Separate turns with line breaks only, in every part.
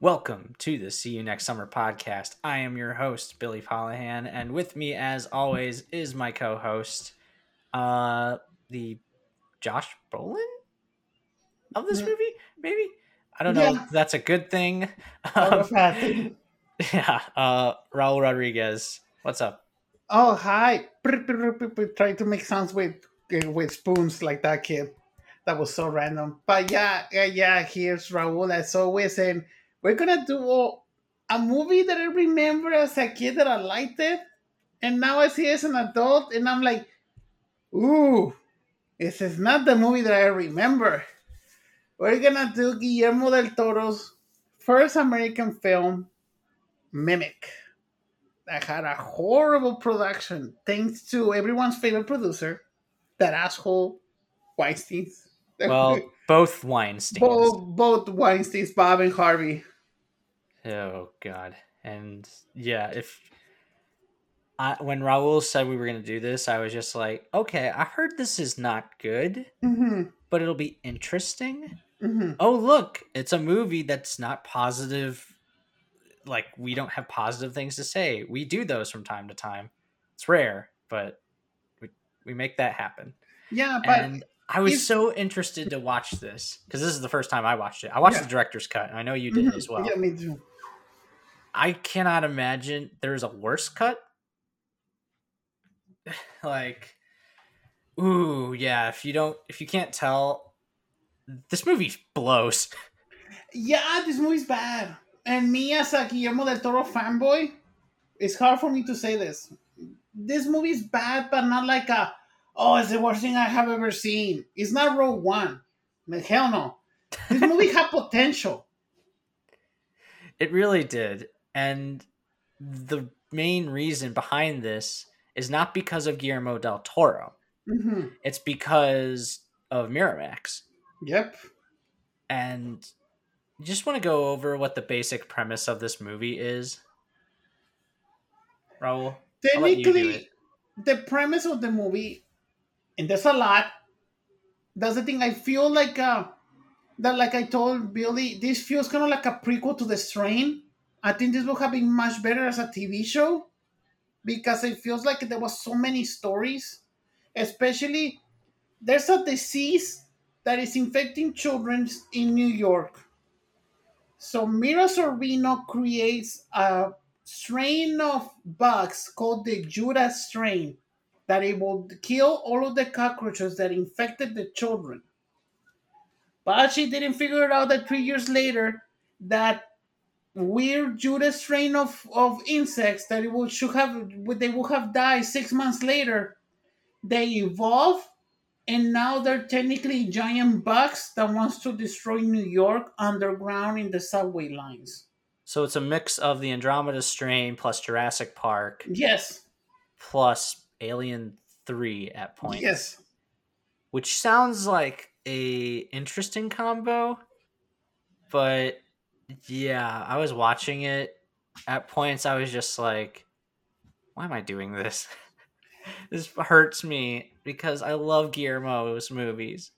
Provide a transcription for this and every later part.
Welcome to the See You Next Summer podcast. I am your host, Billy Pollahan, and with me, as always, is my co host, uh, the Josh Brolin of this movie, maybe? I don't know
Yeah.
if that's a good thing. Um, yeah, uh, Raul Rodriguez. What's up?
Oh, hi. Trying to make sounds with uh, with spoons like that kid. That was so random. But yeah, yeah, yeah. Here's Raul as always, and we're gonna do a, movie that I remember as a kid that I liked it, and now I see it as an adult, and I'm like, ooh, this is not the movie that I remember. We're gonna do Guillermo del Toro's first American film, Mimic. that had a horrible production thanks to everyone's favorite producer, that asshole Weinstein.
Well, both Weinsteins.
both both Weinsteins, Bob and Harvey.
Oh God! And yeah, if I when Raul said we were gonna do this, I was just like, okay, I heard this is not good,
hmm
but it'll be interesting.
hmm
Oh look, it's a movie that's not positive. Like we don't have positive things to say. We do those from time to time. It's rare, but we we make that happen.
Yeah, but
and I was so interested to watch this because this is the first time I watched it. I watched
Yeah.
the director's cut, and I know you did
Mhm.
as well.
Yeah, me too.
I cannot imagine there's a worse cut. like, ooh, yeah. If you don't, if you can't tell, this movie blows.
Yeah, this movie's bad. And me as a Guillermo del Toro fanboy, it's hard for me to say this. This movie's bad, but not like a oh, it's the worst thing I have ever seen. It's not Rogue One. Like, hell no. This movie had potential.
It really did, and the main reason behind this is not because of Guillermo del Toro.
hmm
It's because of Miramax.
Yep.
And you just want to go over what the basic premise of this movie is. Raul, I'll let you do
Technically, the premise of the movie, and there's a lot. That's the thing. I feel like uh, that, like I told Billy, this feels kind of like a prequel to The Strain. I think this would have been much better as a TV show because it feels like there was so many stories, especially there's a disease that is infecting children in New York. So Mira Sorvino creates a strain of bugs called the Judas strain that it will kill all of the cockroaches that infected the children. But she didn't figure it out that three years later that weird Judas strain of, of insects that it will should have they would have died six months later. They evolve and now they're technically giant bugs that wants to destroy New York underground in the subway lines.
So it's a mix of the Andromeda strain plus Jurassic Park
Yes.
plus Alien 3 at points.
Yes.
Which sounds like a interesting combo, but yeah, I was watching it at points I was just like why am I doing this? this hurts me because I love Guillermo's movies.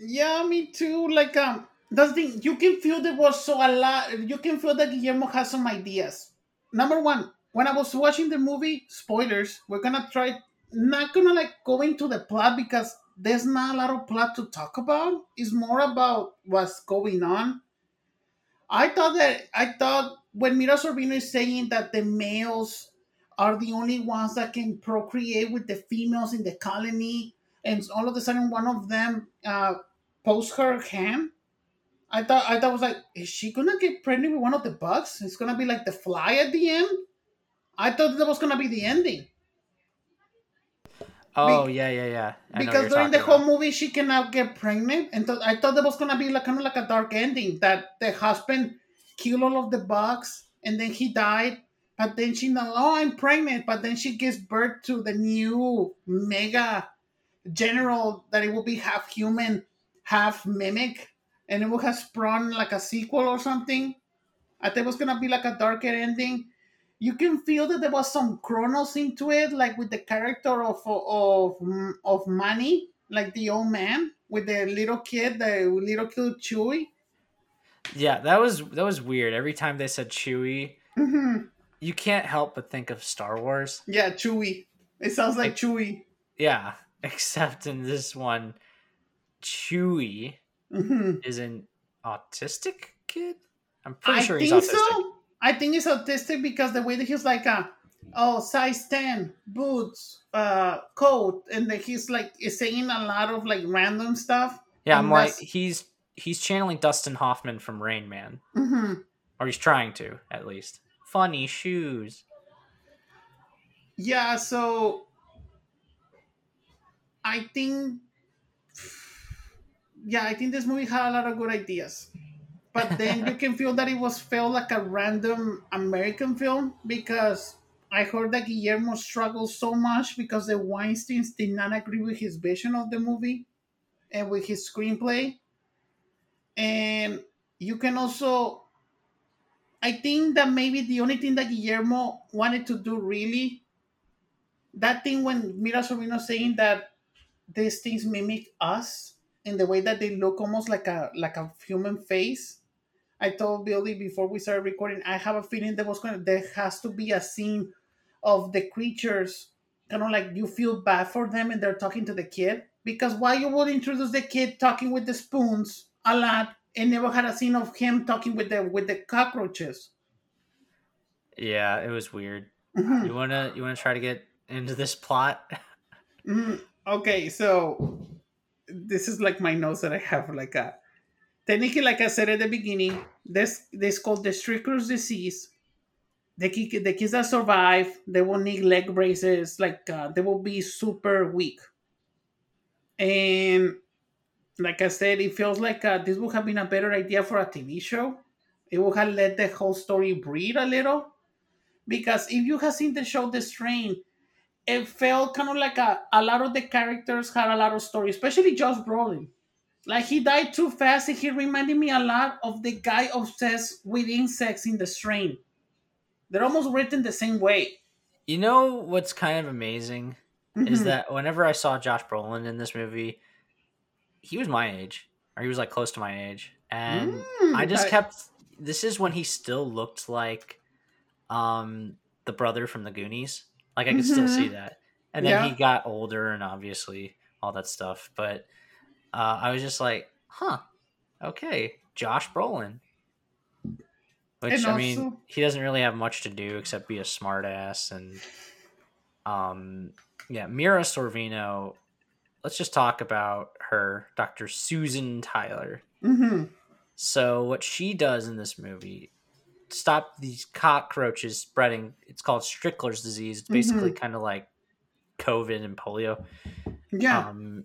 Yeah, me too. Like um, that's the. You can feel there was so a lot. You can feel that Guillermo has some ideas. Number one, when I was watching the movie, spoilers. We're gonna try not gonna like go into the plot because there's not a lot of plot to talk about. It's more about what's going on. I thought that I thought when Mira Sorvino is saying that the males are the only ones that can procreate with the females in the colony, and all of a sudden one of them uh, post her hand. I thought I thought was like, is she gonna get pregnant with one of the bugs? It's gonna be like the fly at the end. I thought that was gonna be the ending
Oh yeah, yeah, yeah. I
because during the whole
about.
movie she cannot get pregnant, and th- I thought that was gonna be like kind of like a dark ending that the husband killed all of the bugs and then he died. But then she know, oh, I'm pregnant. But then she gives birth to the new mega general that it will be half human, half mimic, and it will have sprung like a sequel or something. I thought it was gonna be like a darker ending. You can feel that there was some Cronos into it, like with the character of of of Manny, like the old man with the little kid, the little kid Chewy.
Yeah, that was that was weird. Every time they said Chewie,
hmm
you can't help but think of Star Wars.
Yeah, Chewy. It sounds like Chewy.
Yeah, except in this one, Chewie
hmm
is an autistic kid. I'm pretty
I
sure he's autistic.
so. I think he's autistic because the way that he's like, a oh, size 10, boots, uh, coat, and then he's like is saying a lot of like random stuff.
Yeah, I'm like he's he's channeling Dustin Hoffman from Rain Man,
hmm
or he's trying to at least. Funny shoes.
Yeah, so I think, yeah, I think this movie had a lot of good ideas, but then you can feel that it was felt like a random American film because I heard that Guillermo struggled so much because the Weinsteins did not agree with his vision of the movie and with his screenplay, and you can also. I think that maybe the only thing that Guillermo wanted to do really that thing when Mira Sorvino saying that these things mimic us in the way that they look almost like a like a human face. I told Billy before we started recording, I have a feeling there was going to there has to be a scene of the creatures kind of like you feel bad for them and they're talking to the kid because why you would introduce the kid talking with the spoons a lot and never had a scene of him talking with the with the cockroaches.
Yeah, it was weird.
Mhm.
You wanna you wanna try to get into this plot?
Mm, okay, so this is like my notes that I have. Like a technically, like I said at the beginning, this this called the Strickler's disease. The kid, the kids that survive, they will need leg braces. Like uh, they will be super weak. And like I said, it feels like uh, this would have been a better idea for a TV show. It would have let the whole story breathe a little. Because if you have seen the show The Strain, it felt kind of like a, a lot of the characters had a lot of story, especially Josh Brolin. Like he died too fast, and he reminded me a lot of the guy obsessed with insects in the strain. They're almost written the same way.
You know what's kind of amazing is
Mhm.
that whenever I saw Josh Brolin in this movie, he was my age, or he was like close to my age, and
Mm,
I just
I-
kept. This is when he still looked like, um, the brother from the Goonies. Like I could still see that, and then
Yeah.
he got older, and obviously all that stuff. But uh, I was just like, huh, okay, Josh Brolin. Which
And
I mean, he doesn't really have much to do except be a smartass and um yeah, Mira Sorvino. Let's just talk about her, Dr. Susan Tyler.
Mhm.
So what she does in this movie stop these cockroaches spreading. It's called Strickler's disease. It's basically kind of like COVID and polio.
Yeah,
Um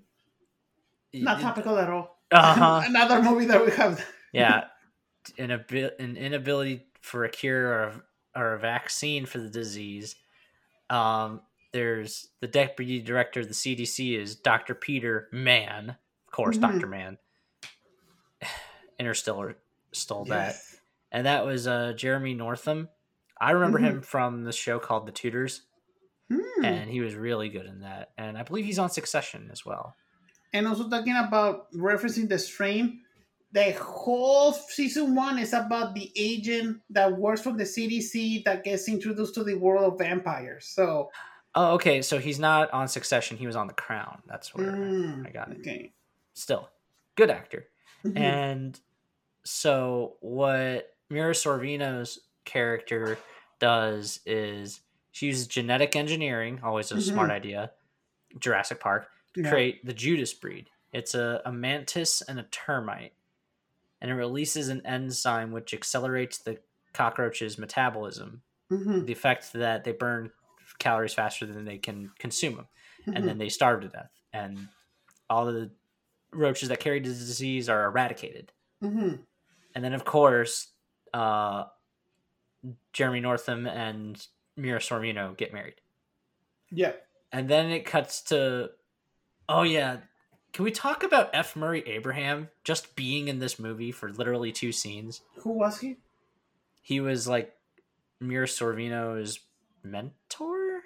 not topical at all.
uh-huh.
Another movie that we have.
yeah, an, abi- an inability for a cure or a, or a vaccine for the disease. Um, there's the deputy director of the CDC is Dr. Peter Mann, of course,
Mhm.
Dr. Mann. Interstellar stole that, and that was uh, Jeremy Northam. I remember
Mhm.
him from the show called The Tudors,
Hmm.
and he was really good in that. And I believe he's on Succession as well.
And also talking about referencing the strain, the whole season one is about the agent that works for the CDC that gets introduced to the world of vampires. So,
Oh, okay. So he's not on Succession. He was on The Crown. That's where
mm,
I got it.
okay.
Still, good actor.
Mhm.
And so what Mira Sorvino's character does is she uses genetic engineering, always a smart
Mhm.
idea. Jurassic Park
Yeah.
create the Judas breed. It's a, a mantis and a termite, and it releases an enzyme which accelerates the cockroach's metabolism.
Mhm.
The effect that they burn calories faster than they can consume them
Mhm.
and then they starve to death and all the roaches that carry the disease are eradicated
Mhm.
and then of course uh jeremy northam and mira sorvino get married
yeah.
and then it cuts to oh yeah can we talk about f murray abraham just being in this movie for literally two scenes
Who was he?
he was like mira sorvino's mentor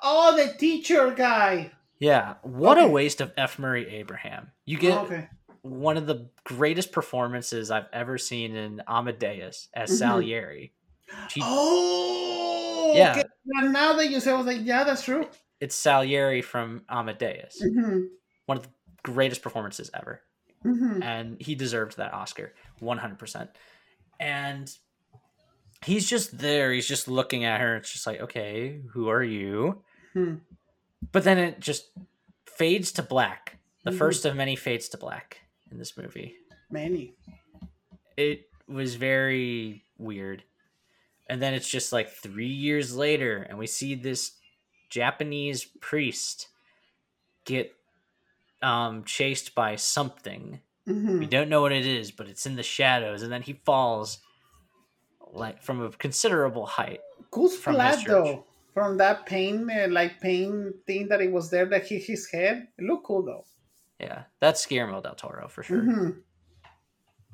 Oh, the teacher guy.
yeah what a waste of f murray abraham you get
okay.
one of the greatest performances I've ever seen in Amadeus as
Mhm.
Salieri. She-
Oh,
Yeah.
okay. Now now that you say, I was like, yeah, that's true.
It's Salieri from Amadeus.
hmm
One of the greatest performances ever.
hmm
and he deserved that Oscar 100%. And he's just there, he's just looking at her. It's just like, okay, who are you?
Hmm.
But then it just fades to black. The
Mhm.
first of many fades to black in this movie.
Many.
It was very weird. And then it's just like three years later, and we see this Japanese priest get um, chased by something
hmm
We don't know what it is, but it's in the shadows, and then he falls like from a considerable height.
Cool
From church.
though. From that pain, uh, like pain thing that it was there that hit his head. It looked cool though.
Yeah, that's Guillermo del Toro for sure.
hmm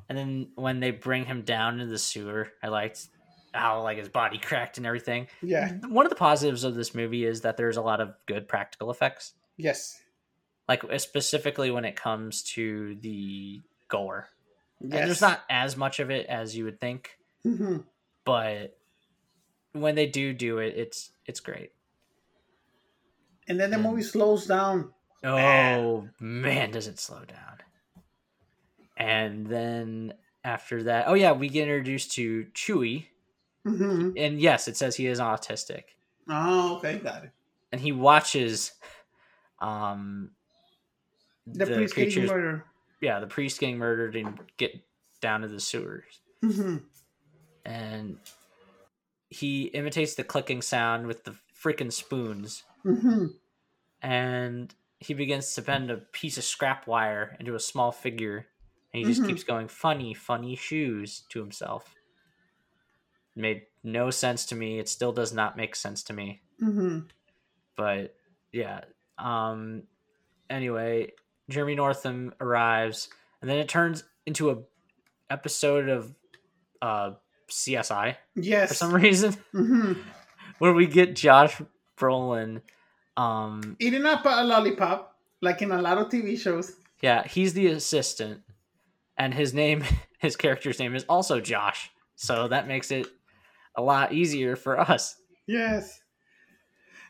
And then when they bring him down into the sewer, I liked how like his body cracked and everything.
Yeah.
One of the positives of this movie is that there's a lot of good practical effects,
Yes.
like specifically when it comes to the gore.
Yes.
And there's not as much of it as you would think,
hmm
but when they do do it, it's it's great.
And then the movie slows down.
Oh man, does it slow down? And then after that, oh yeah, we get introduced to Chewie,
hmm
and yes, it says he is autistic,
Oh, okay, got it.
and he watches, um,
The, priest getting murdered.
yeah, the priest getting murdered and get down to the sewers,
hmm
and he imitates the clicking sound with the freaking spoons,
hmm
and he begins to bend a piece of scrap wire into a small figure. And he just
Mhm.
keeps going funny funny shoes to himself made no sense to me it still does not make sense to me
hmm
but yeah um anyway jeremy northam arrives and then it turns into a episode of uh csi
Yes.
for some reason
hmm
where we get josh brolin um
Eating up a lollipop, like in a lot of TV shows.
Yeah, he's the assistant, and his name, his character's name is also Josh. So that makes it a lot easier for us.
Yes.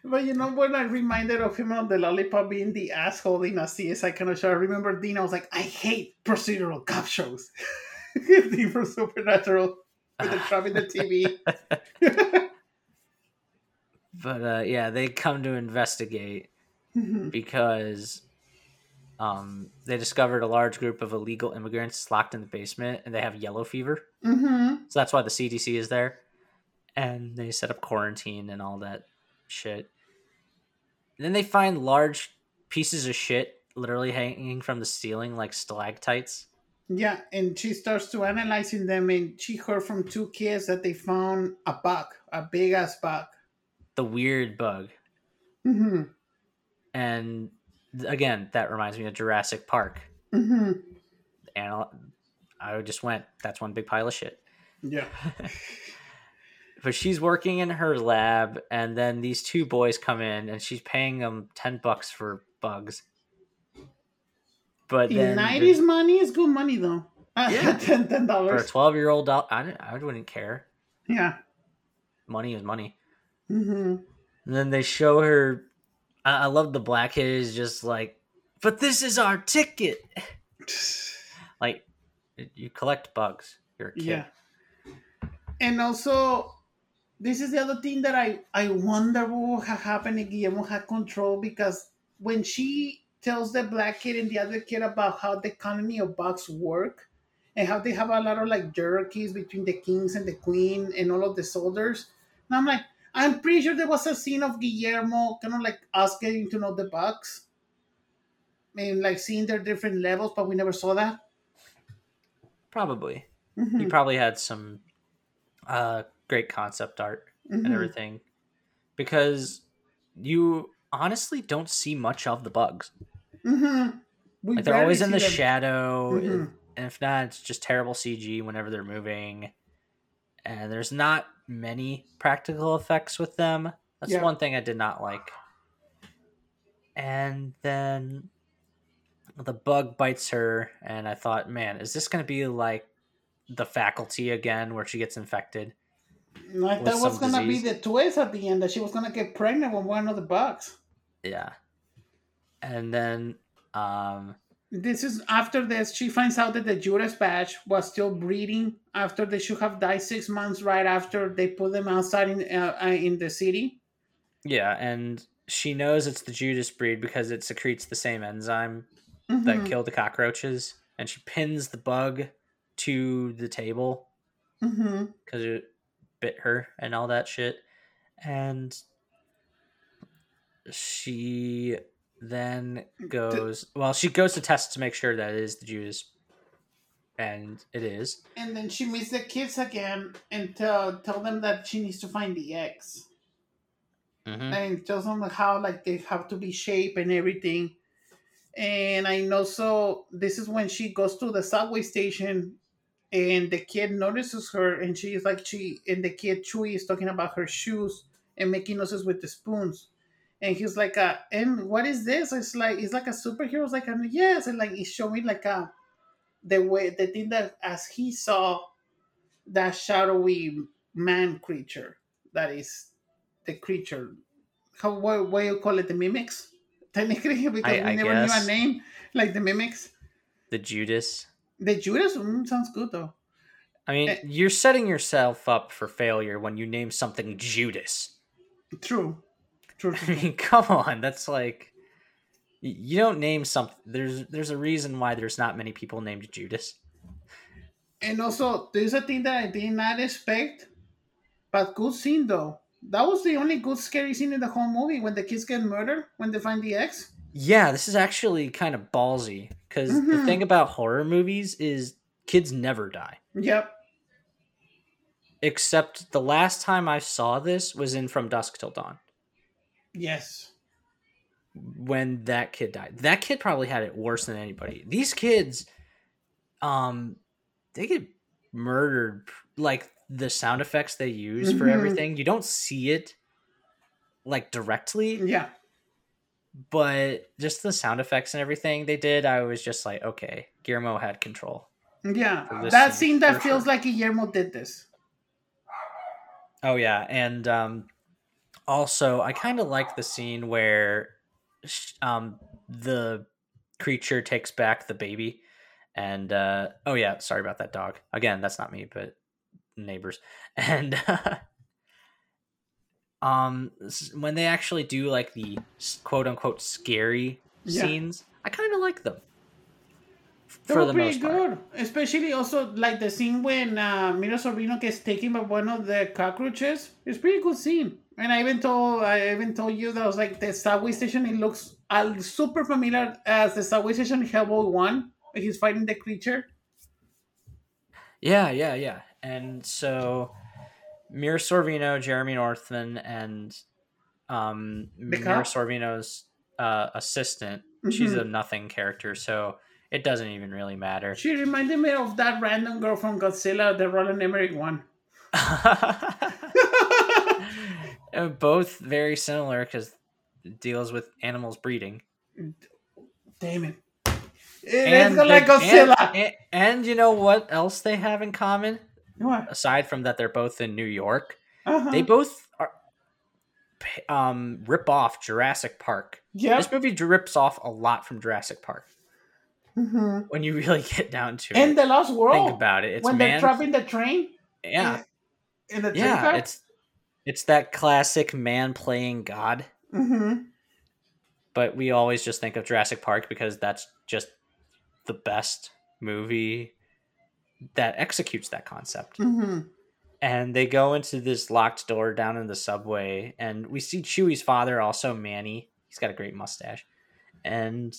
But you know when I reminded of him on the lollipop being the asshole in a CSI kind of show, I remember Dean, I was like, I hate procedural cop shows. Dean from Supernatural with the trap in the TV.
But uh, yeah, they come to investigate
Mhm.
because um, they discovered a large group of illegal immigrants locked in the basement, and they have yellow fever.
Mhm.
So that's why the CDC is there, and they set up quarantine and all that shit. then they find large pieces of shit literally hanging from the ceiling like stalactites.
Yeah, and she starts to analyzing them, and she heard from two kids that they found a bug, a big ass bug.
the weird bug.
Mm-hmm.
And again, that reminds me of Jurassic Park.
Mm-hmm.
And I just went, that's one big pile of shit.
Yeah.
But she's working in her lab, and then these two boys come in, and she's paying them 10 bucks for bugs. But
In
then
nineties money is good money though.
Yeah.
ten ten
for a
dollars.
12 year old, I, I wouldn't care.
Yeah.
Money is money.
hmm
And then they show her. I, I love the black kid is just like, but this is our ticket. Like, you collect bugs. You're a kid.
Yeah. And also, this is the other thing that I I wonder what would have happened if Guillermo had control because when she tells the black kid and the other kid about how the economy of bugs work and how they have a lot of like hierarchies between the kings and the queen and all of the soldiers, and I'm like, I'm pretty sure there was a scene of Guillermo kind of like us getting to know the bugs. mean, like seeing their different levels, but we never saw that.
Probably.
Mhm,
He probably had some uh, great concept art and
mhm.
everything. Because you honestly don't see much of the bugs.
Mm-hmm.
Like, they're always in the
them.
shadow.
Mhm.
And if not, it's just terrible CG whenever they're moving. And there's not many practical effects with them. That's
Yeah.
one thing I did not like. And then the bug bites her, and I thought, man, is this going to be like the faculty again, where she gets infected? With
thought was gonna
disease.
be the twist at the end that she was gonna get pregnant with one of the bugs.
Yeah. And then, um,
This is after this. She finds out that the Judas batch was still breeding after they should have died six months right after they put them outside in uh, uh, in the city.
yeah, and she knows it's the Judas breed because it secretes the same enzyme that
Mhm,
killed the cockroaches, and she pins the bug to the table
mhm.
because it bit her and all that shit. And she then goes, well, she goes to test to make sure that it is the Judas, and it is.
And then she meets the kids again and tell tell them that she needs to find the eggs.
Mhm.
and tells them how like they have to be shaped and everything. And I know so this is when she goes to the subway station and the kid notices her and she is like she and the kid Chewy is talking about her shoes and making noises with the spoons. And he's like uh and what is this? It's like it's like a superhero. It's like and yes, and like he's showing like a the way the thing that as he saw that shadowy man creature that is the creature. How what, what you call it? The mimics, technically, because
I-
we
I
never knew a name like the mimics.
The Judas.
The Judas mm, sounds good though.
I mean,
Eh.
you're setting yourself up for failure when you name something Judas.
True, true.
I
true, true.
mean, come on, that's like you don't name something. There's there's a reason why there's not many people named Judas.
and also, there's a thing that I did not expect, but good scene though. That was the only good scary scene in the whole movie when the kids get murdered when they find the X.
Yeah, this is actually kind of ballsy because the
Mhm.
thing about horror movies is kids never die.
Yep.
Except the last time I saw this was in From Dusk Till Dawn
Yes.
when that kid died. That kid probably had it worse than anybody. These kids, um, they get murdered. Like the sound effects they use for
Mhm.
everything, you don't see it like directly,
Yeah.
But just the sound effects and everything they did, I was just like, okay, Guillermo had control.
Yeah. That
scene,
scene that feels
sure.
like Guillermo did this.
Oh yeah, and um, also I kind of like the scene where um, the creature takes back the baby, and uh, oh yeah, sorry about that dog. Again, that's not me, but neighbors. And um, when they actually do like the quote unquote scary
Yeah.
scenes, I kind of like them.
They
For
were
the
pretty
most part.
good, especially also like the scene when uh, Mira Sorvino gets taken by one of the cockroaches. It's pretty good scene, and I even told I even told you that I was like the subway station. It looks uh, super familiar as the subway station Hellboy One. He's fighting the creature.
Yeah, yeah, yeah. And so Mira Sorvino, Jeremy Northam, and um, Mira? Sorvino's uh, assistant. She's
Mhm.
a nothing character, so it doesn't even really matter.
She reminded me of that random girl from Godzilla, the Roland Emmerich one.
Uh, Both very similar because it deals with animals breeding.
Damn it! Let's like Godzilla.
and, and, and you know what else they have in common?
What?
Aside from that, they're both in New York.
Uh-huh.
They both are um, rip off Jurassic Park.
Yep.
This movie rips off a lot from Jurassic Park.
Mhm.
When you really get down to
And
it, and
the Lost World.
think about it. It's
when
man,
they're trapping the train.
yeah,
In the
yeah.
car.
It's it's that classic man playing God.
Mm-hmm.
But we always just think of Jurassic Park because that's just the best movie that executes that concept.
Mm-hmm.
and they go into this locked door down in the subway and we see chewy's father also manny he's got a great mustache and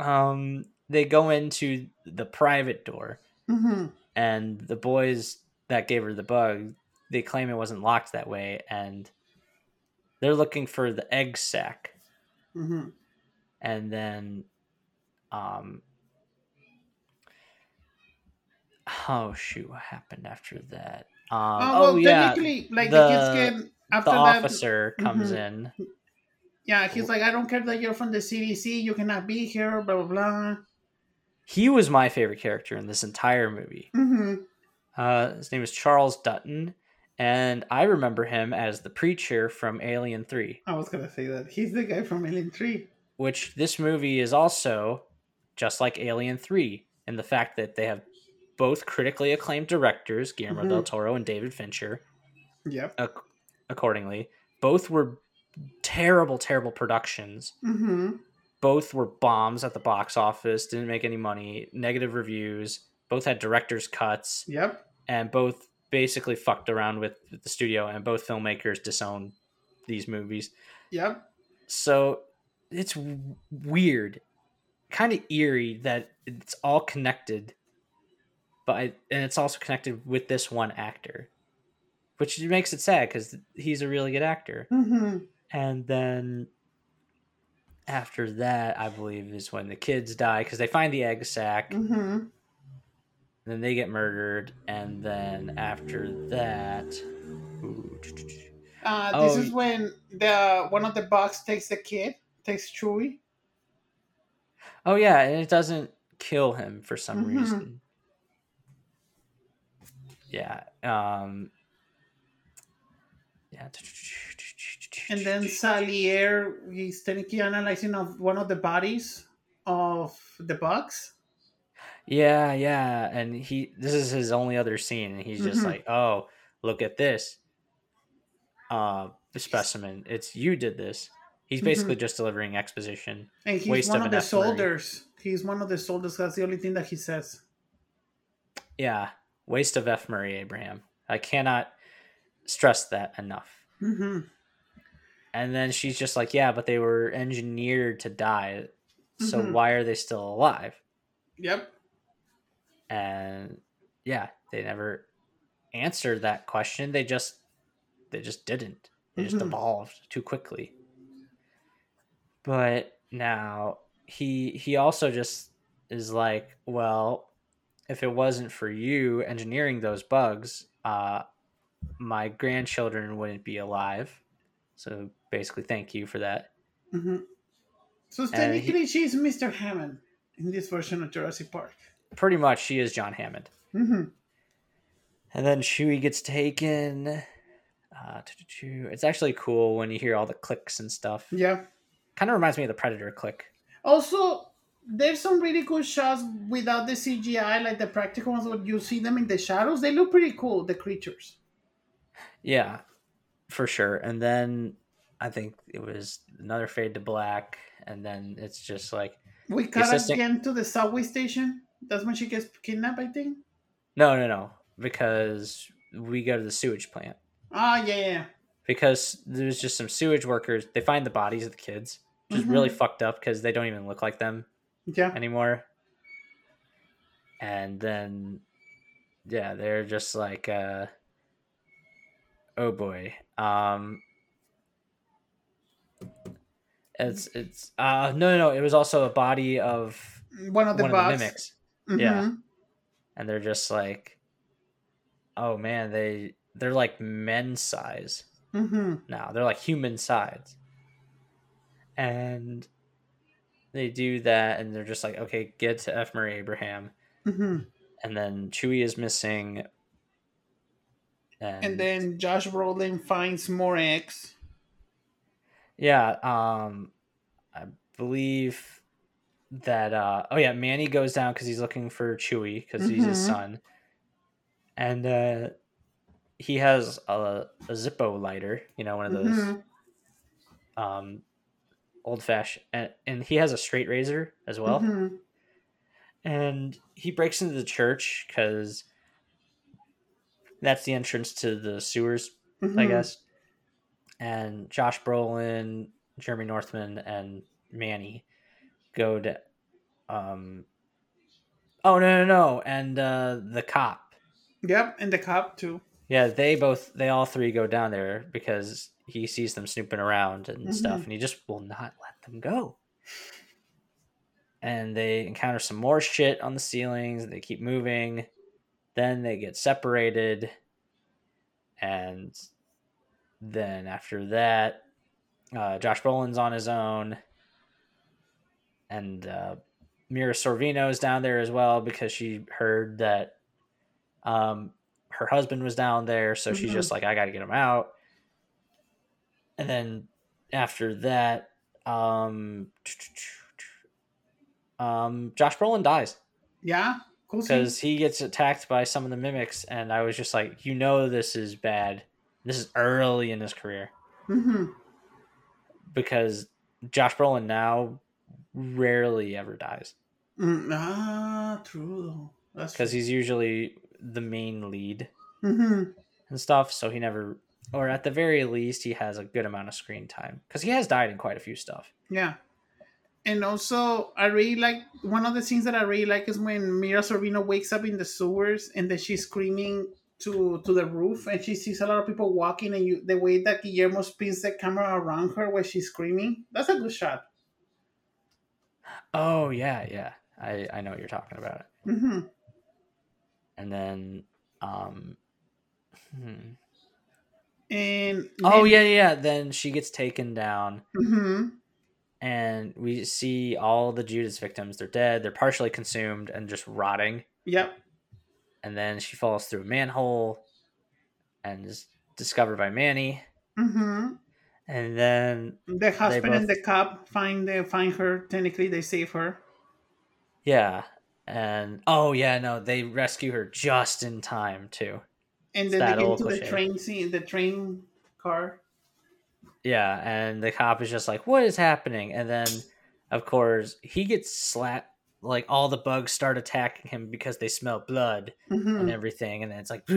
um they go into the private door
Mm-hmm.
and the boys that gave her the bug they claim it wasn't locked that way and they're looking for the egg sac.
Mm-hmm.
and then um oh shoot what happened after that um
Oh,
oh,
well,
yeah
technically, like
the-
the, kids get after
the
that.
officer comes
Mhm.
in
Yeah, he's like, I don't care that you're from the CDC, you cannot be here, blah blah blah.
He was my favorite character in this entire movie.
Mm-hmm.
Uh, his name is Charles Dutton, and I remember him as the preacher from Alien Three,
I was gonna say that he's the guy from Alien Three.
which this movie is also just like Alien Three in the fact that they have both critically acclaimed directors, Guillermo
Mhm.
del Toro and David Fincher.
Yep.
ac- accordingly. Both were terrible, terrible productions.
Mm-hmm.
Both were bombs at the box office, didn't make any money, negative reviews. Both had director's cuts,
Yep.
and both basically fucked around with the studio, and both filmmakers disowned these movies.
Yep.
So it's w- weird, kind of eerie that it's all connected, but I, and it's also connected with this one actor, which makes it sad because he's a really good actor.
Mm-hmm.
And then after that, I believe is when the kids die because they find the egg sac, and
Mm-hmm.
then they get murdered, and then after that, ooh,
Uh, this
Oh,
is when the one of the bugs takes the kid, takes Chewie.
oh yeah, and it doesn't kill him for some
Mhm.
reason. Yeah. Um. Yeah.
And then Salier, he's technically analyzing of one of the bodies of the bugs.
Yeah, yeah, and he this is his only other scene, and he's just
Mhm.
like, "Oh, look at this, uh, specimen. It's you did this." He's basically just delivering exposition.
And he's
Waste
one
of
of the soldiers. He's one of the soldiers. That's the only thing that he says.
Yeah, waste of F. Murray Abraham. I cannot stress that enough.
Mm-hmm.
And then she's just like, "Yeah, but they were engineered to die, so
Mhm.
why are they still alive?"
Yep.
and yeah they never answered that question they just they just didn't they just
Mhm.
evolved too quickly but now he he also just is like well if it wasn't for you engineering those bugs uh my grandchildren wouldn't be alive so basically thank you for that
Mm-hmm. So
And
technically, she's Mr. Hammond in this version of Jurassic Park.
pretty much she is john hammond
Mm-hmm.
And then Chewie gets taken. Uh, it's actually cool when you hear all the clicks and stuff.
Yeah.
Kind of reminds me of the Predator click.
Also, there's some really cool shots without the CGI, like the practical ones where you see them in the shadows. They look pretty cool, the creatures.
Yeah, for sure. And then I think it was another fade to black, and then it's just like
We cut
assistant-
again to the subway station. That's when she gets kidnapped, I think.
no, no, no, because we go to the sewage plant
Ah, yeah, yeah.
because there's just some sewage workers. They find the bodies of the kids, which is really fucked up because they don't even look like them.
Yeah.
anymore. And then yeah, they're just like uh oh boy. Um it's it's uh no no no, it was also a body of
One of the
one of the mimics.
Mhm.
yeah. And they're just like oh man, they they're like men size
mm-hmm.
now. They're like human size. And they do that and they're just like, okay, get to F. Murray Abraham.
Mhm.
and then Chewie is missing. And,
And then Josh Brolin finds more eggs.
yeah, um, I believe that. Uh, oh yeah, Manny goes down because he's looking for Chewie because he's his
Mhm.
son, and uh, he has a, a Zippo lighter, you know, one of those
Mhm.
um, old fashioned, and, and he has a straight razor as well.
Mhm.
and he breaks into the church because that's the entrance to the sewers, I
Mhm.
guess. And Josh Brolin, Jeremy Northam, and Manny go to. Um, oh no no no! And uh, the cop.
Yep, and the cop too.
Yeah, they both they all three go down there because he sees them snooping around and stuff,
Mhm.
and he just will not let them go. And they encounter some more shit on the ceilings. They keep moving. Then they get separated, and then after that, uh, Josh Brolin's on his own, and uh, Mira Sorvino is down there as well because she heard that um, her husband was down there, so she's
Mhm.
just like, I got to get him out. And then after that, um, um, Josh Brolin dies
Yeah, cool.
because he gets attacked by some of the mimics, and I was just like, you know, this is bad. This is early in his career
Mhm.
because Josh Brolin now rarely ever dies
Mm, ah, true. That's
because he's usually the main lead
hmm
and stuff. So he never, or at the very least, he has a good amount of screen time because he has died in quite a few stuff.
Yeah. And also, I really like one of the scenes that I really like is when Mira Sorvino wakes up in the sewers and then she's screaming to to the roof and she sees a lot of people walking and you the way that Guillermo spins the camera around her while she's screaming. That's a good shot.
Oh yeah, yeah. I I know what you're talking about.
hmm
And then, um, hmm.
And
oh yeah, yeah. Then she gets taken down.
hmm
and we see all the Judas victims. They're dead. They're partially consumed and just rotting.
Yep.
And then she falls through a manhole and is discovered by Manny.
hmm
And then,
The husband
both-
and the cop find they find her. Technically, they save her.
yeah. And oh, yeah, no, they rescue her just in time, too.
And then they get
old
into the train scene, the train car.
Yeah. And the cop is just like, what is happening? And then, of course, he gets slapped. Like all the bugs start attacking him because they smell blood.
hmm
and everything, and then it's like,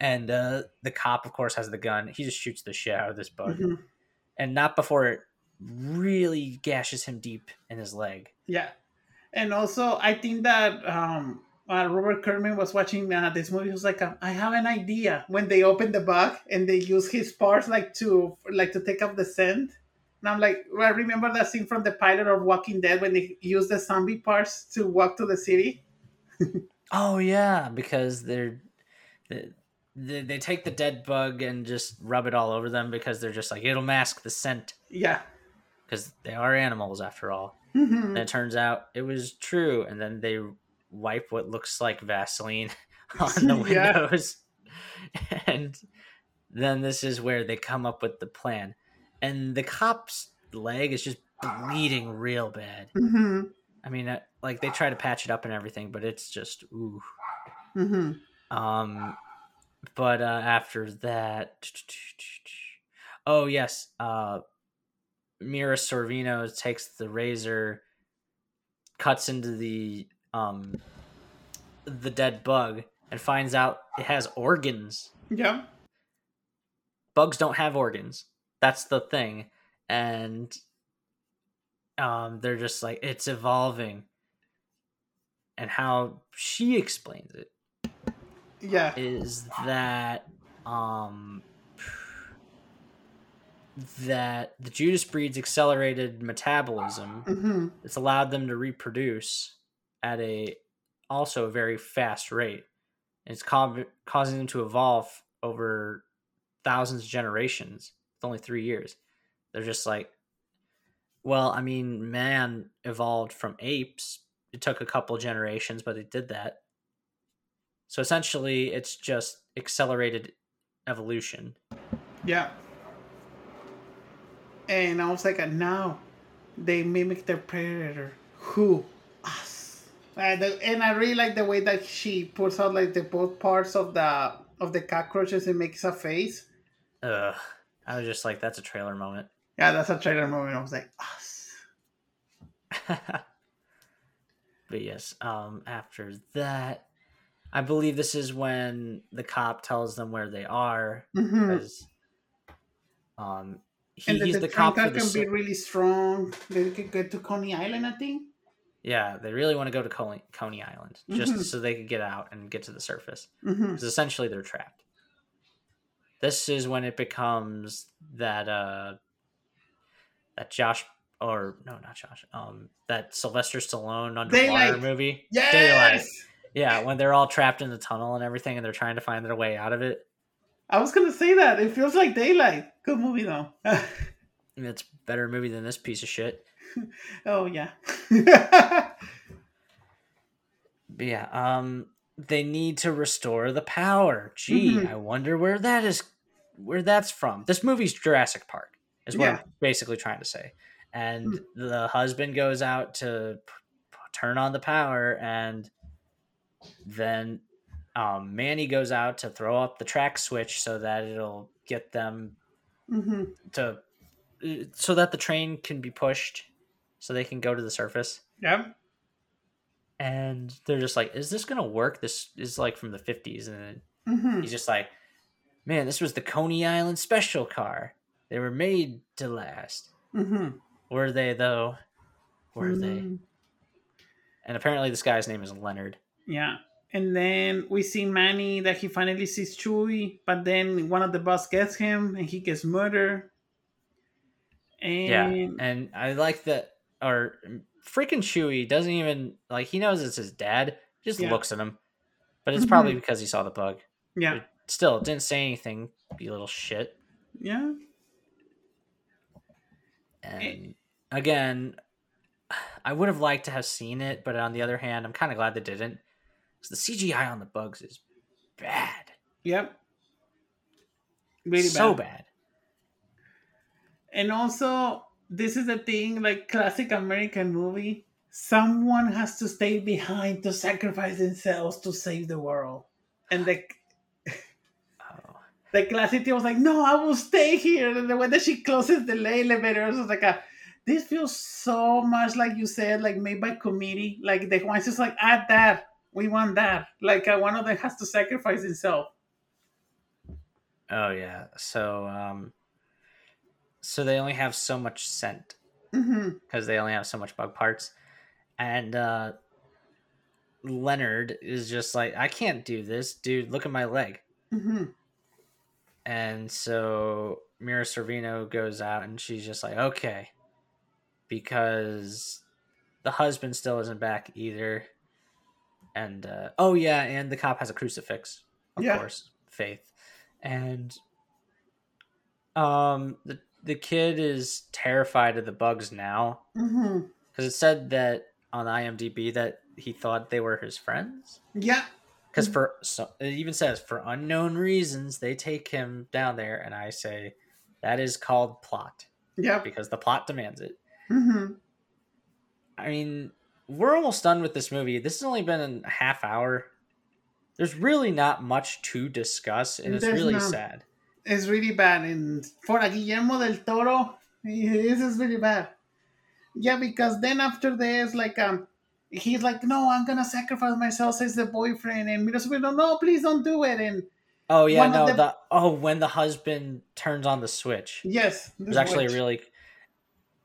and uh, the cop, of course, has the gun. He just shoots the shit out of this bug,
Mhm.
and not before it really gashes him deep in his leg.
Yeah, and also I think that um, uh, Robert Kirkman was watching uh, this movie. He was like, I have an idea. When they open the bug and they use his parts like to like to take up the scent. And I'm like, well, I remember that scene from the pilot of Walking Dead when they use the zombie parts to walk to the city.
Oh yeah, because they're they, they, they take the dead bug and just rub it all over them because they're just like it'll mask the scent
Yeah.
because they are animals after all.
Mhm.
And it turns out it was true, and then they wipe what looks like Vaseline on the
Yeah.
windows, and then this is where they come up with the plan, and the cop's leg is just bleeding real bad.
Mhm.
I mean, uh, like they try to patch it up and everything, but it's just ooh.
Mhm.
Um, but uh, after that, oh yes, uh, Mira Sorvino takes the razor, cuts into the um the dead bug, and finds out it has organs.
Yeah.
Bugs don't have organs. That's the thing, and um, they're just like it's evolving. And how she explains it
Yeah.
is that um that the Judas breed's accelerated metabolism
Mhm.
it's allowed them to reproduce at a also a very fast rate. It's ca- causing them to evolve over thousands of generations. It's only three years. They're just like, well, I mean, man evolved from apes. It took a couple generations, but it did that. So essentially, it's just accelerated evolution.
Yeah. And I was like, now they mimic their predator. Who? And, the- and I really like the way that she puts out like the both parts of the of the cockroaches and makes a face.
Ugh. I was just like, that's a trailer moment.
Yeah, that's a trailer moment. I was like, us.
but yes, um, after that, I believe this is when the cop tells them where they are
hmm
because um, he,
And
he's
the,
the cop for
car
the
can be really strong. They could get to Coney Island, I think.
Yeah. They really want to go to Coney, Coney Island just
Mhm.
so they could get out and get to the surface because essentially they're trapped. This is when it becomes that uh that Josh or no, not Josh, um, that Sylvester Stallone underwater
Daylight.
movie,
Yes.
Yeah, when they're all trapped in the tunnel and everything, and they're trying to find their way out of it.
I was gonna say that. It feels like daylight. Good movie though.
It's better movie than this piece of shit.
oh yeah.
Yeah, um, they need to restore the power. Gee,
Mhm.
I wonder where that is, where that's from. This movie's Jurassic Park, is what
Yeah.
I'm basically trying to say. And
Hmm.
the husband goes out to p- p- turn on the power, and then um, Manny goes out to throw up the track switch so that it'll get them
hmm
to, uh, so that the train can be pushed, so they can go to the surface
Yeah.
and they're just like, "Is this gonna work?" This is like from the fifties, and then
hmm
he's just like, "Man, this was the Coney Island special car. They were made to last.
hmm
Were they though? Were they?"
Mm,
And apparently, this guy's name is Leonard.
Yeah. And then we see Manny that he finally sees Chewie, but then one of the boss gets him and he gets murdered.
Yeah,
And
and I like that. Or freaking Chewie doesn't even like he knows it's his dad. He just
Yeah.
looks at him, but it's
Mhm.
probably because he saw the bug.
yeah,
Still, didn't say anything. You little shit.
yeah.
And again, I would have liked to have seen it, but on the other hand, I'm kind of glad they didn't. Because the CGI on the bugs is bad.
Yep. Really
so
bad.
bad.
And also, this is the thing, like classic American movie. Someone has to stay behind to sacrifice themselves to save the world. And the
Oh.
the classic was like, no, I will stay here. And the way that she closes the elevator was like a this feels so much like you said, like made by committee. Like the one's just like add that. We want that. Like uh, one of them has to sacrifice himself.
Oh yeah. So um so they only have so much scent because they only have so much bug parts. And uh Leonard is just like, I can't do this, dude. Look at my leg.
hmm
And so Mira Sorvino goes out and she's just like, okay. Because the husband still isn't back either. And uh, oh yeah, and the cop has a crucifix, of
Yeah.
course, faith. And um the the kid is terrified of the bugs now because it said that on IMDb that he thought they were his friends.
Yeah.
Because for so it even says for unknown reasons they take him down there, and I say that is called plot
Yeah.
because the plot demands it.
hmm
I mean, we're almost done with this movie. This has only been a half hour. There's really not much to discuss, and it's really sad.
It's really bad. And for a Guillermo del Toro, this is really bad. Yeah, because then after this, like, um, he's like, no, I'm gonna sacrifice myself, as the boyfriend, and Mira Sorvino, no, please don't do it. And
Oh yeah, no,
them-
the oh when the husband turns on the switch,
yes,
it's
this
actually really.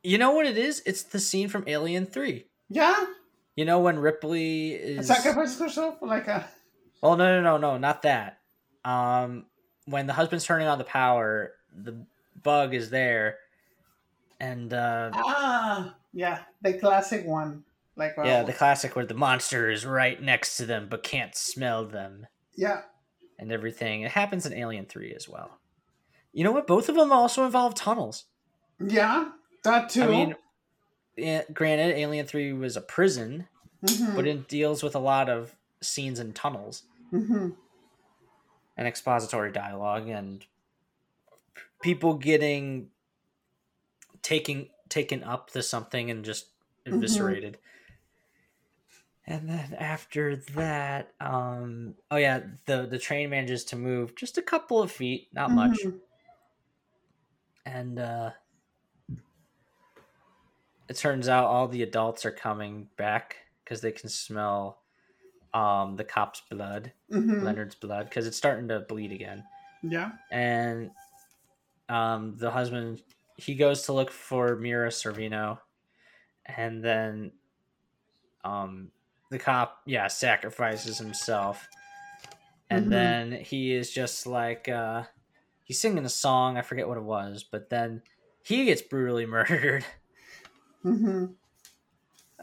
You know what it is? It's the scene from Alien Three.
yeah,
You know when Ripley is
sacrifice herself for like a
Oh no no no no not that. Um, when the husband's turning on the power, the bug is there, and uh,
ah, yeah, the classic one, like
yeah, the classic where the monster is right next to them but can't smell them
yeah,
and everything. It happens in Alien Three as well. You know what? Both of them also involve tunnels.
yeah, that too.
I mean, granted, Alien Three was a prison,
Mhm,
but it deals with a lot of scenes and tunnels.
mhm,
and expository dialogue and people getting taking taken up to something and just
Mhm.
eviscerated. And then after that, um oh yeah, the the train manages to move just a couple of feet, not much.
mhm.
And uh it turns out all the adults are coming back because they can smell um the cop's blood,
Mhm.
Leonard's blood, because it's starting to bleed again.
Yeah.
and um, the husband he goes to look for Mira Sorvino, and then um, the cop yeah sacrifices himself, and
Mhm.
then he is just like uh, he's singing a song I forget what it was, but then he gets brutally murdered.
hmm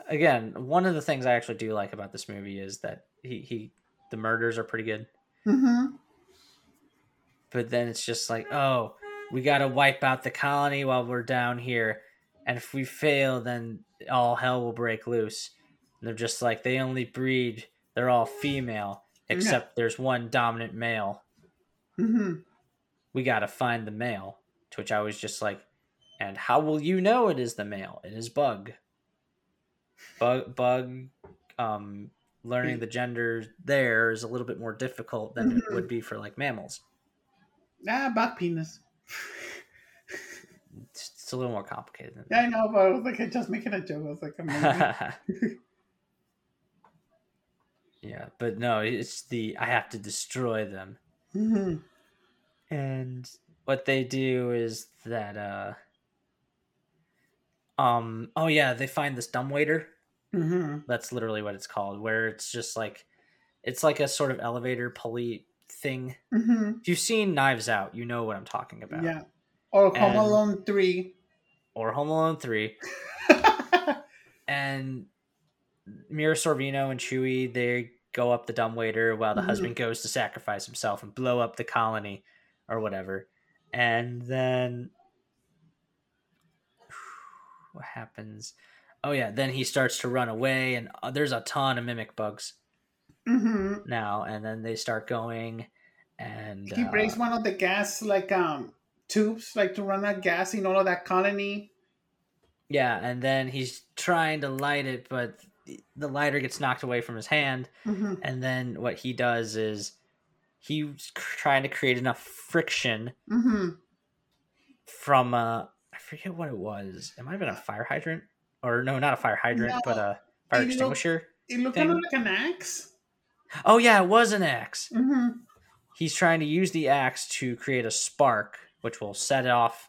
Again, one of the things I actually do like about this movie is that he he the murders are pretty good.
hmm
but then it's just like, oh, we got to wipe out the colony while we're down here, and if we fail, then all hell will break loose. And they're just like they only breed; they're all female, except there's one dominant male.
hmm
We got to find the male. To which I was just like, and how will you know it is the male? It is Bug. Bug, Bug, um, learning the gender there is a little bit more difficult than it would be for like mammals.
Ah, back penis.
It's, it's a little more complicated than
Yeah, I know, but I was like, I just making a joke. I was like,
yeah, but no, it's the I have to destroy them.
hmm
and what they do is that uh um oh yeah they find this dumbwaiter
hmm
that's literally what it's called where it's just like it's like a sort of elevator pulley thing.
Hmm
if you've seen knives out you know what i'm talking about.
Yeah. Or Home
And-
Alone 3.
or home alone 3 and mira sorvino and chewie they go up the dumbwaiter while the
Mhm.
husband goes to sacrifice himself and blow up the colony or whatever. And then what happens. Oh yeah then he starts to run away and uh, there's a ton of mimic bugs
hmm
now and then they start going and
He
uh,
breaks one of the gas, like, um, tubes, like, to run out gas in all of that colony.
yeah and then he's trying to light it but the lighter gets knocked away from his hand
hmm
and then what he does is he's trying to create enough friction
hmm
from uh i forget what it was it might have been a fire hydrant or no not a fire hydrant
No,
but a fire
it looked-
extinguisher
It looked kind of like an axe.
oh yeah it was an axe
hmm
he's trying to use the axe to create a spark which will set off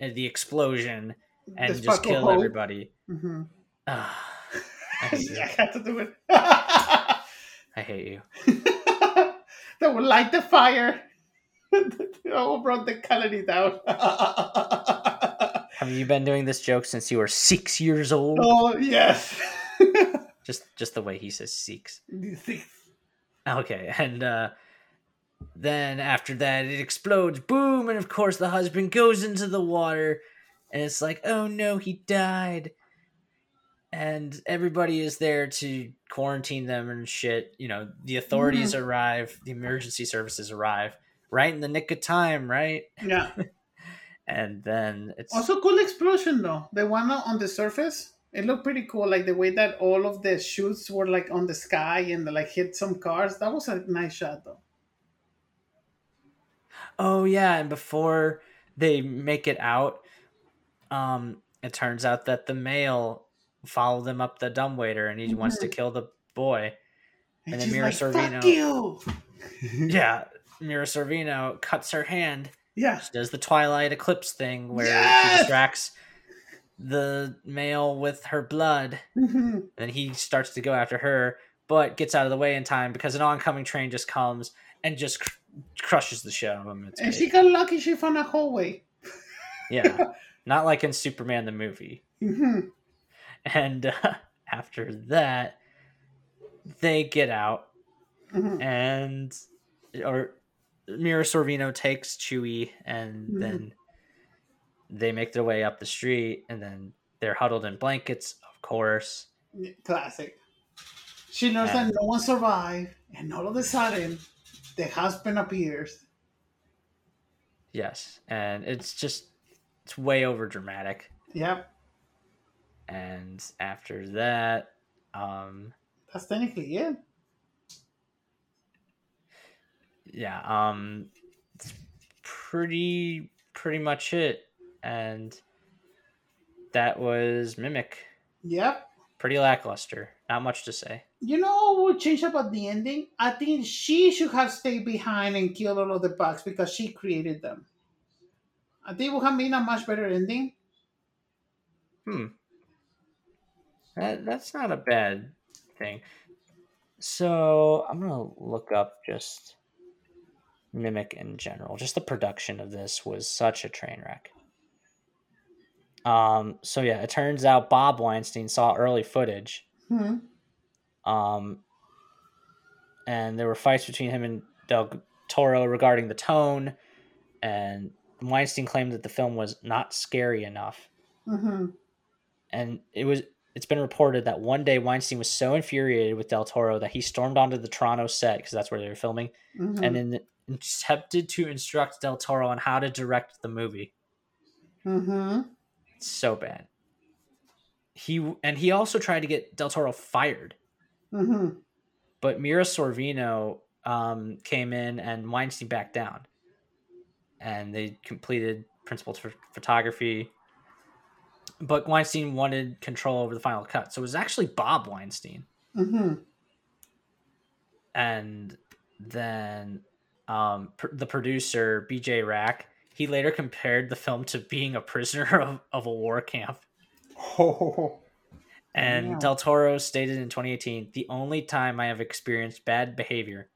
uh, the explosion and
The
just kill everybody
hmm
Ah, I hate you.
I had to do it.
i hate you
that will light the fire. oh, brought the colony down.
Have you been doing this joke since you were six years old
oh, yes.
just just the way he says six
things.
Okay, and uh then after that it explodes, boom, and of course the husband goes into the water and it's like, "Oh no, he died." And everybody is there to quarantine them and shit. You know, the authorities arrive, the emergency services arrive right in the nick of time, right?
Yeah.
And then it's
Also, cool explosion though. The one on the surface, it looked pretty cool. Like the way that all of the shoots were like on the sky and like hit some cars. That was a nice shot though.
Oh yeah, and before they make it out, um, it turns out that the male followed them up the dumbwaiter and he wants to kill the boy. And then Mira
like,
Sorvino-. Yeah, Mira Sorvino cuts her hand.
Yeah.
She does the Twilight Eclipse thing where she distracts the male with her blood.
Mhm.
Then he starts to go after her, but gets out of the way in time because an oncoming train just comes and just cr- crushes the shit out of him. It's
And
great.
she got lucky. She found a hallway.
Yeah, not like in Superman the movie.
Mhm.
And uh, after that, they get out,
Mhm.
and or Mira Sorvino takes Chewie, and
Mhm.
then they make their way up the street, and then they're huddled in blankets, of course.
Classic. She knows that no one survived, and all of a sudden, the husband appears.
Yes, and it's just it's way over dramatic.
Yep,
And after that, um,
that's technically it.
Yeah um it's pretty pretty much it and that was mimic
Yep.
pretty lackluster not much to say
You know what would change about the ending? I think she should have stayed behind and killed all of the bugs because she created them. I think it would have been a much better ending.
hmm that, that's not a bad thing so i'm gonna look up just mimic in general just the production of this was such a train wreck um so yeah it turns out bob weinstein saw early footage
Hmm.
Um, and there were fights between him and Del Toro regarding the tone and Weinstein claimed that the film was not scary enough.
Mm-hmm.
And it was it's been reported that one day Weinstein was so infuriated with Del Toro that he stormed onto the Toronto set because that's where they were filming,
Mm-hmm.
and then attempted to instruct Del Toro on how to direct the movie.
mm-hmm.
So bad. He and he also tried to get Del Toro fired,
Mm-hmm.
but Mira Sorvino um, came in and Weinstein backed down, and they completed principal ph- photography. But Weinstein wanted control over the final cut, so it was actually Bob Weinstein.
Mm-hmm.
and then um, pr- the producer BJ Rack he later compared the film to being a prisoner of, of a war camp.
Oh.
And
Yeah.
Del Toro stated in 2018, "The only time I have experienced bad behavior,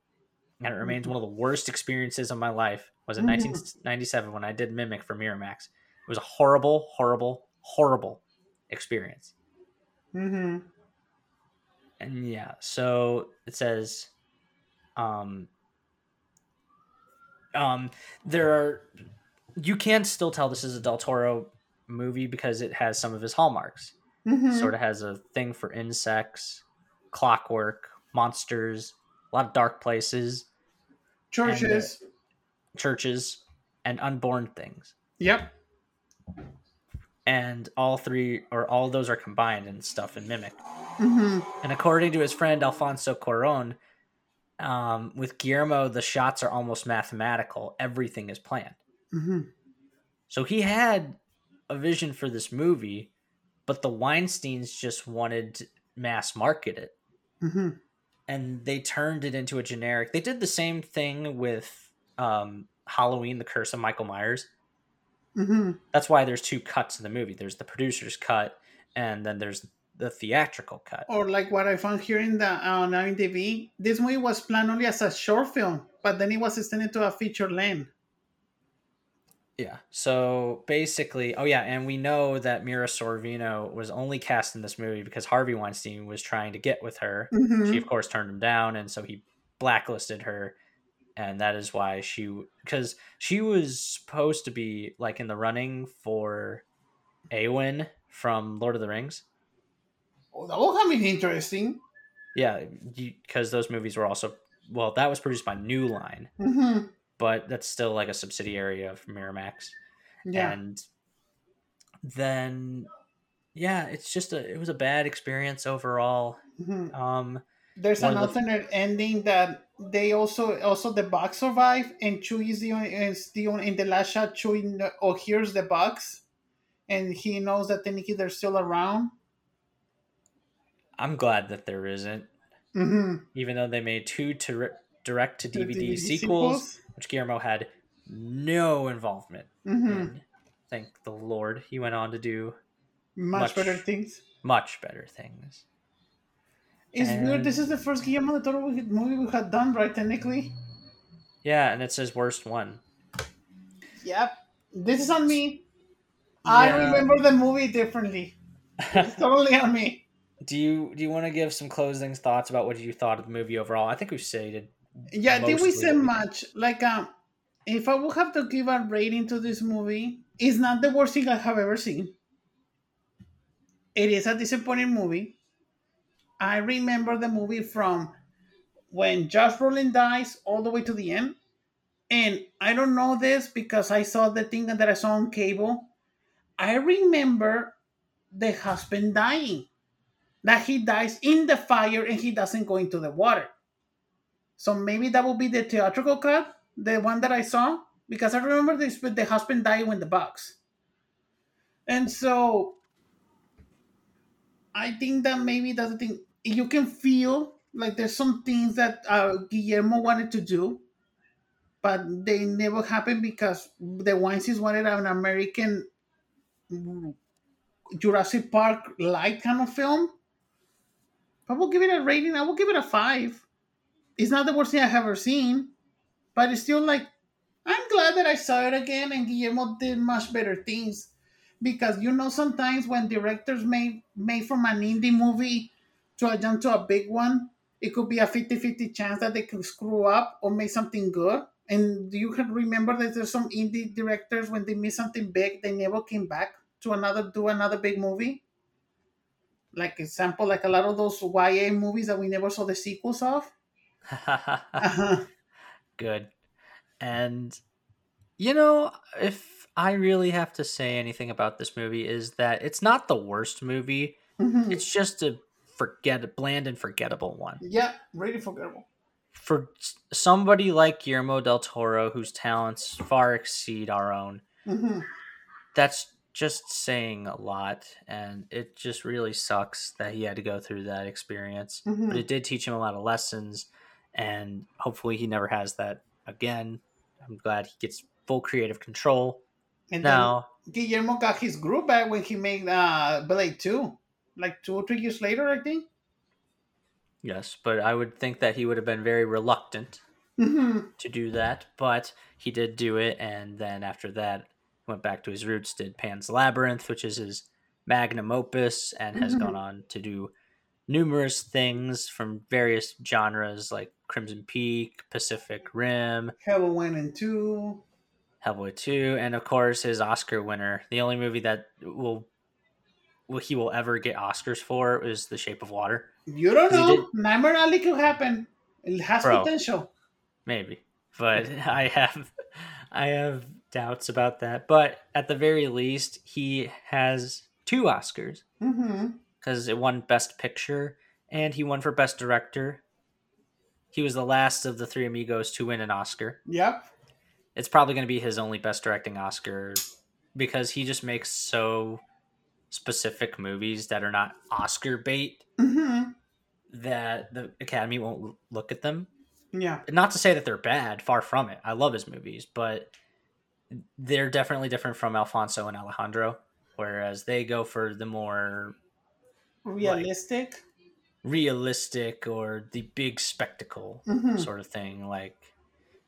and it remains one of the worst experiences of my life, was in
Mhm.
1997 when I did Mimic for Miramax. It was a horrible, horrible, horrible experience."
Mm-hmm.
And yeah, so it says, um, um, there are, you can still tell this is a Del Toro movie because it has some of his hallmarks.
Mm-hmm.
Sort of has a thing for insects, clockwork, monsters, a lot of dark places,
Churches.
churches, and unborn things.
yep.
And all three, or all those are combined and stuff in Mimic.
Mm-hmm.
And according to his friend Alfonso Cuarón, um, with Guillermo, the shots are almost mathematical. Everything is planned.
Mm-hmm.
So he had a vision for this movie, but the Weinsteins just wanted to mass market it.
Mm-hmm.
And they turned it into a generic. They did the same thing with um, Halloween, The Curse of Michael Myers.
Mm-hmm.
That's why there's two cuts in the movie there's the producer's cut, and then there's the theatrical cut.
Or like what I found here in the on IMDb, this movie was planned only as a short film, but then it was extended to a feature length.
Yeah. So basically, oh yeah, and we know that Mira Sorvino was only cast in this movie because Harvey Weinstein was trying to get with her.
Mhm.
She of course turned him down, and so he blacklisted her, and that is why she because she was supposed to be like in the running for Arwen from Lord of the Rings.
Oh, that will have been interesting.
Yeah, because those movies were also well, that was produced by New Line,
Mm-hmm.
but that's still like a subsidiary of Miramax.
Yeah.
and then yeah it's just a it was a bad experience overall
Mhm.
um
There's an
of the-
alternate ending that they also also the box survive and Chewie is the only is the only in the last shot Chewie oh here's the box and he knows that technically they're still around.
I'm glad that there isn't
Mm-hmm.
even though they made two to direct to dvd, sequels, which guillermo had no involvement
Mm-hmm.
in thank the lord he went on to do
Much,
Much-
better things.
much better things
It's weird. This is the first Guillermo del Toro movie we had done, right? Technically.
yeah and it says worst one
Yep. This is on me. I remember the movie differently. It's totally on me.
Do you do you want to give some closing thoughts about what you thought of the movie overall i think we've stated
Yeah, I think we said much. Like, um, if I would have to give a rating to this movie, it's not the worst thing I have ever seen. It is a disappointing movie. I remember the movie from when Josh Brolin dies all the way to the end. And I don't know this because I saw the thing that I saw on cable. I remember the husband dying. That he dies in the fire and he doesn't go into the water. So maybe that will be the theatrical cut, the one that I saw, because I remember this, but the husband died in the box. And so I think that maybe that's the thing. You can feel like there's some things that uh, Guillermo wanted to do, but they never happened because the Weinsteins wanted an American Jurassic Park light kind of film. I will give it a rating. I will give it a five it's not the worst thing I have ever seen, but it's still like I'm glad that I saw it again and Guillermo did much better things. Because you know sometimes when directors made made from an indie movie to a jump to a big one, it could be a 50-50 chance that they could screw up or make something good. And you can remember that there's some indie directors when they miss something big, they never came back to another do another big movie? Like example, like a lot of those YA movies that we never saw the sequels of. Uh-huh.
Good. And you know, if I really have to say anything about this movie is that it's not the worst movie.
Mhm.
It's just a forget bland and forgettable one.
Yeah, really forgettable.
For somebody like Guillermo del Toro whose talents far exceed our own,
hmm
that's just saying a lot and it just really sucks that he had to go through that experience.
Mhm.
But it did teach him a lot of lessons and hopefully he never has that again. I'm glad he gets full creative control.
And
Now,
Guillermo got his group back when he made uh, Blade 2, like two or three years later, I think.
yes, but I would think that he would have been very reluctant
hmm
to do that, but he did do it, and then after that, went back to his roots, did Pan's Labyrinth, which is his magnum opus, and has
Mhm.
gone on to do numerous things from various genres like Crimson Peak, Pacific Rim,
Hellboy went in 2.
Hellboy 2, and of course his Oscar winner. The only movie that will, will he will ever get Oscars for is The Shape of Water.
You don't know. Nightmare Alley could happen. It has
Bro.
potential.
maybe but i have i have doubts about that but at the very least he has two oscars. Because it won best picture and he won for best director. He was the last of the three amigos to win an oscar.
Yep.
it's probably going to be his only best directing oscar because he just makes so specific movies that are not oscar bait
hmm
that the academy won't look at them.
Yeah.
not to say that they're bad far from it. I love his movies but they're definitely different from alfonso and alejandro whereas they go for the more
Realistic.
realistic or the big spectacle
hmm
sort of thing like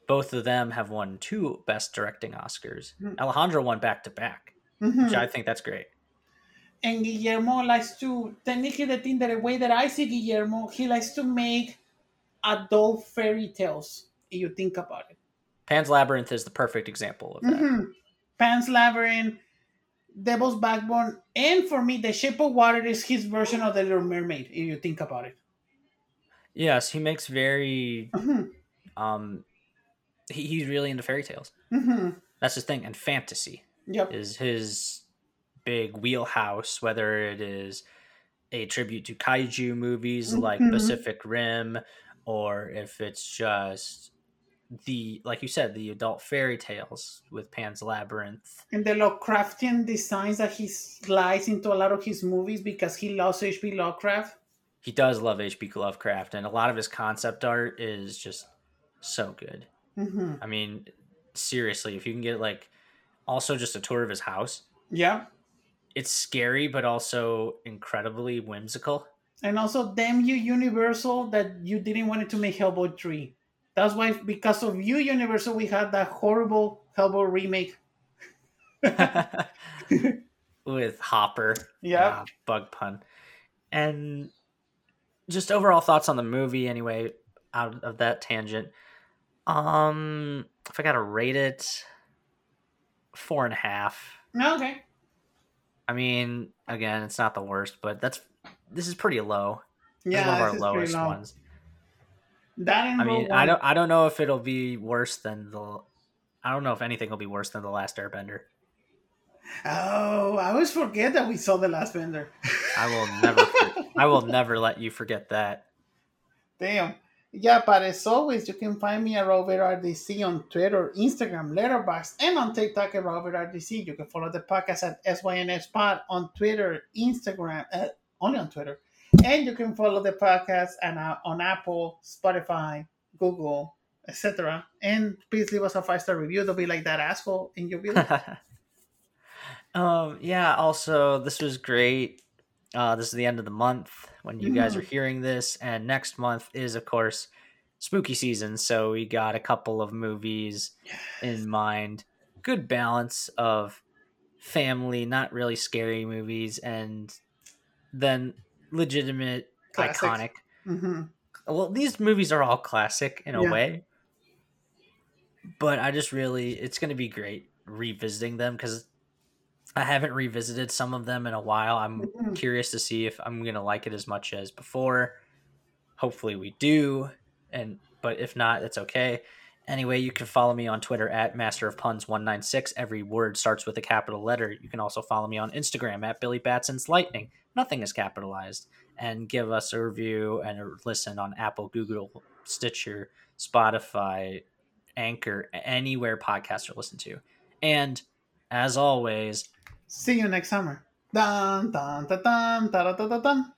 both of them have won two best directing oscars
Hmm.
alejandro won back to back
hmm
which i think that's great
And Guillermo likes to, technically, the thing that the way that I see Guillermo, he likes to make adult fairy tales. If you think about it.
Pan's labyrinth is the perfect example of that
hmm Pan's Labyrinth, Devil's Backbone, and for me, The Shape of Water is his version of The Little Mermaid. If you think about it.
yes he makes very
hmm
um he, he's really into fairy tales
hmm
that's his thing and fantasy
Yep.
is his big wheelhouse, whether it is a tribute to kaiju movies like
Mhm.
Pacific Rim, or if it's just the, like you said, the adult fairy tales with Pan's Labyrinth.
And the Lovecraftian designs that he slides into a lot of his movies because he loves H.P. Lovecraft.
He does love H.P. Lovecraft, and a lot of his concept art is just so good.
hmm
I mean, seriously, if you can get like also just a tour of his house,
Yeah.
it's scary but also incredibly whimsical.
And also, damn you, Universal, that you didn't want it to make Hellboy 3. That's why, because of you, Universal, we had that horrible Hellboy remake.
with Hopper.
Yeah.
Ah, bug pun. And just overall thoughts on the movie anyway, out of that tangent. Um if I gotta rate it, four and a half.
Okay.
I mean, again, it's not the worst, but that's this is pretty low.
Yeah,
one of our
this is
lowest
low.
ones.
That and
I mean, I don't I don't know if it'll be worse than the I don't know if anything will be worse than the last Airbender.
Oh, I always forget that we saw the last vendor.
I will never I will never let you forget that.
Damn. Yeah, but as always, you can find me at Robert RDC on Twitter, Instagram, Letterboxd, and on TikTok at Robert RDC. You can follow the podcast at SYNS Pod on Twitter, Instagram, uh, only on Twitter. And you can follow the podcast and, uh, on Apple, Spotify, Google, etc. And please leave us a five star review. Don't be like that asshole in your video.
um yeah also this was great uh this is the end of the month when you guys are
Mhm.
hearing this and next month is of course spooky season so we got a couple of movies in mind good balance of family not really scary movies and then legitimate
Classics.
iconic
hmm
well these movies are all classic in a
Yeah.
way but I just really, it's going to be great revisiting them because I haven't revisited some of them in a while. I'm
Mhm.
curious to see if I'm going to like it as much as before. Hopefully we do. And but if not, it's okay. Anyway, you can follow me on Twitter at Master of Puns 196. Every word starts with a capital letter. You can also follow me on Instagram at Billy Batson's Lightning. Nothing is capitalized. And give us a review and a listen on Apple, Google, Stitcher, Spotify, Anchor, anywhere podcasts are listened to. And as always,
See you next summer. Dun, dun, dun, dun, dun, dun, dun, dun.